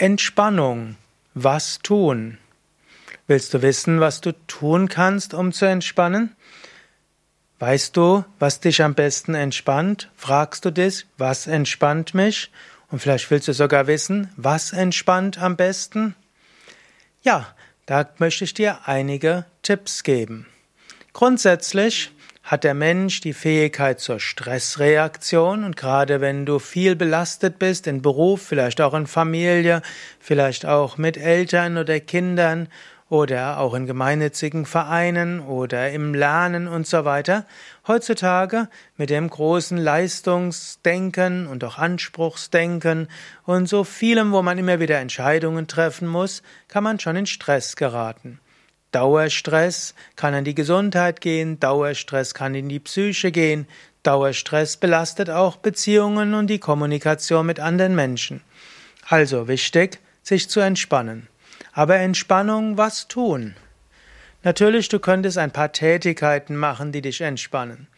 Entspannung. Was tun? Willst du wissen, was du tun kannst, um zu entspannen? Weißt du, was dich am besten entspannt? Fragst du dich, was entspannt mich? Und vielleicht willst du sogar wissen, was entspannt am besten? Ja, da möchte ich dir einige Tipps geben. Grundsätzlich hat der Mensch die Fähigkeit zur Stressreaktion und gerade wenn du viel belastet bist in Beruf, vielleicht auch in Familie, vielleicht auch mit Eltern oder Kindern oder auch in gemeinnützigen Vereinen oder im Lernen und so weiter. Heutzutage mit dem großen Leistungsdenken und auch Anspruchsdenken und so vielem, wo man immer wieder Entscheidungen treffen muss, kann man schon in Stress geraten. Dauerstress kann an die Gesundheit gehen, Dauerstress kann in die Psyche gehen, Dauerstress belastet auch Beziehungen und die Kommunikation mit anderen Menschen. Also wichtig, sich zu entspannen. Aber Entspannung, was tun? Natürlich, du könntest ein paar Tätigkeiten machen, die dich entspannen.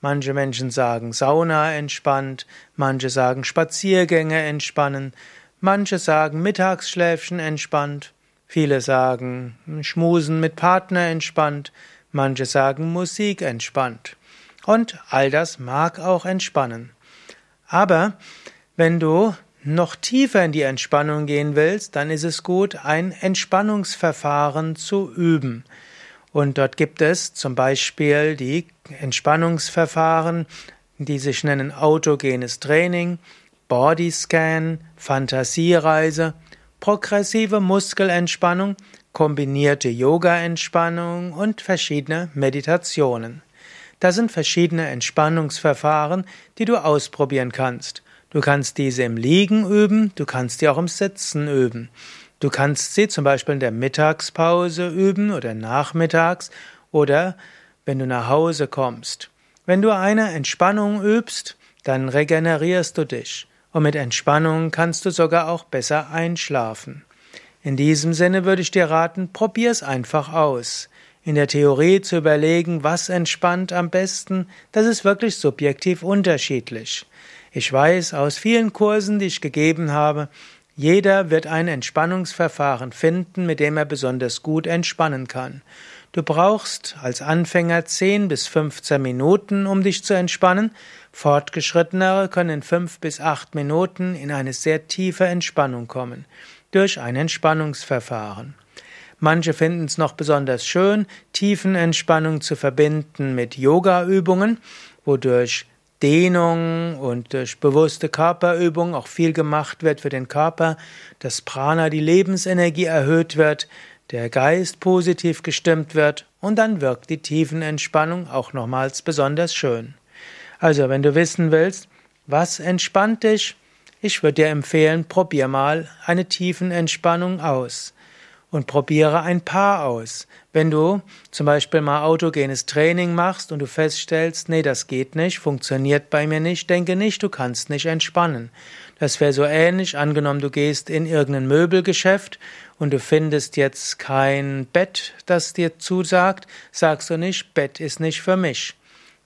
Manche Menschen sagen Sauna entspannt, manche sagen Spaziergänge entspannen, manche sagen Mittagsschläfchen entspannt, Viele sagen Schmusen mit Partner entspannt, manche sagen Musik entspannt. Und all das mag auch entspannen. Aber wenn du noch tiefer in die Entspannung gehen willst, dann ist es gut, ein Entspannungsverfahren zu üben. Und dort gibt es zum Beispiel die Entspannungsverfahren, die sich nennen autogenes Training, Bodyscan, Fantasiereise progressive Muskelentspannung, kombinierte Yoga-Entspannung und verschiedene Meditationen. Das sind verschiedene Entspannungsverfahren, die du ausprobieren kannst. Du kannst diese im Liegen üben, du kannst die auch im Sitzen üben. Du kannst sie zum Beispiel in der Mittagspause üben oder nachmittags oder wenn du nach Hause kommst. Wenn du eine Entspannung übst, dann regenerierst du dich und mit Entspannung kannst du sogar auch besser einschlafen. In diesem Sinne würde ich dir raten, probier's einfach aus. In der Theorie zu überlegen, was entspannt am besten, das ist wirklich subjektiv unterschiedlich. Ich weiß aus vielen Kursen, die ich gegeben habe, jeder wird ein Entspannungsverfahren finden, mit dem er besonders gut entspannen kann. Du brauchst als Anfänger 10 bis 15 Minuten, um dich zu entspannen. Fortgeschrittenere können in 5 bis 8 Minuten in eine sehr tiefe Entspannung kommen. Durch ein Entspannungsverfahren. Manche finden es noch besonders schön, Tiefenentspannung zu verbinden mit Yoga-Übungen, wodurch Dehnung und durch bewusste Körperübung auch viel gemacht wird für den Körper, dass Prana, die Lebensenergie erhöht wird, der Geist positiv gestimmt wird und dann wirkt die Tiefenentspannung auch nochmals besonders schön. Also, wenn du wissen willst, was entspannt dich, ich würde dir empfehlen, probier mal eine Tiefenentspannung aus und probiere ein paar aus. Wenn du zum Beispiel mal autogenes Training machst und du feststellst, nee, das geht nicht, funktioniert bei mir nicht, denke nicht, du kannst nicht entspannen. Das wäre so ähnlich, angenommen, du gehst in irgendein Möbelgeschäft und du findest jetzt kein Bett, das dir zusagt, sagst du nicht, Bett ist nicht für mich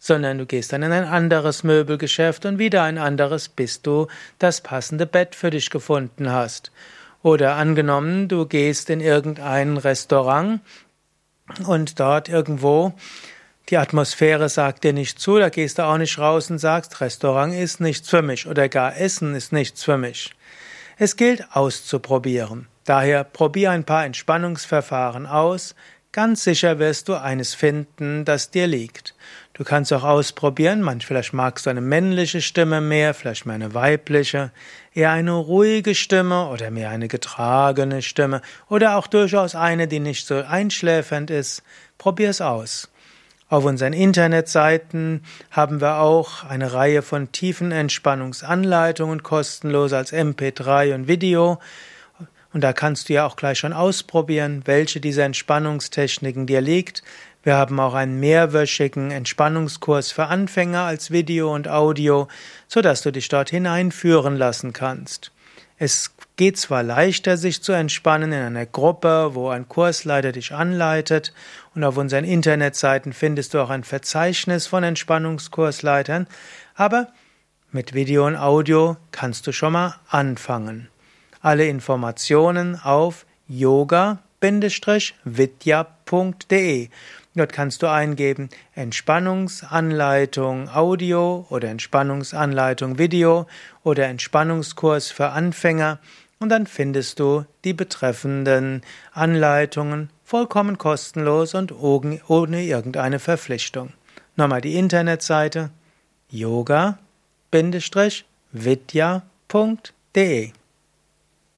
sondern du gehst dann in ein anderes Möbelgeschäft und wieder ein anderes, bis du das passende Bett für dich gefunden hast. Oder angenommen, du gehst in irgendein Restaurant und dort irgendwo die Atmosphäre sagt dir nicht zu, da gehst du auch nicht raus und sagst, Restaurant ist nichts für mich oder gar Essen ist nichts für mich. Es gilt auszuprobieren. Daher probier ein paar Entspannungsverfahren aus, Ganz sicher wirst du eines finden, das dir liegt. Du kannst auch ausprobieren, manch vielleicht magst du eine männliche Stimme mehr, vielleicht mehr eine weibliche, eher eine ruhige Stimme oder mehr eine getragene Stimme oder auch durchaus eine, die nicht so einschläfernd ist. Probier es aus. Auf unseren Internetseiten haben wir auch eine Reihe von tiefen Entspannungsanleitungen kostenlos als MP3 und Video. Und da kannst du ja auch gleich schon ausprobieren, welche dieser Entspannungstechniken dir liegt. Wir haben auch einen mehrwöchigen Entspannungskurs für Anfänger als Video und Audio, so dass du dich dort hineinführen lassen kannst. Es geht zwar leichter, sich zu entspannen in einer Gruppe, wo ein Kursleiter dich anleitet, und auf unseren Internetseiten findest du auch ein Verzeichnis von Entspannungskursleitern, aber mit Video und Audio kannst du schon mal anfangen. Alle Informationen auf yoga-vidya.de. Dort kannst du eingeben. Entspannungsanleitung Audio oder Entspannungsanleitung Video oder Entspannungskurs für Anfänger. Und dann findest du die betreffenden Anleitungen vollkommen kostenlos und ohne irgendeine Verpflichtung. Nochmal die Internetseite yoga-vidya.de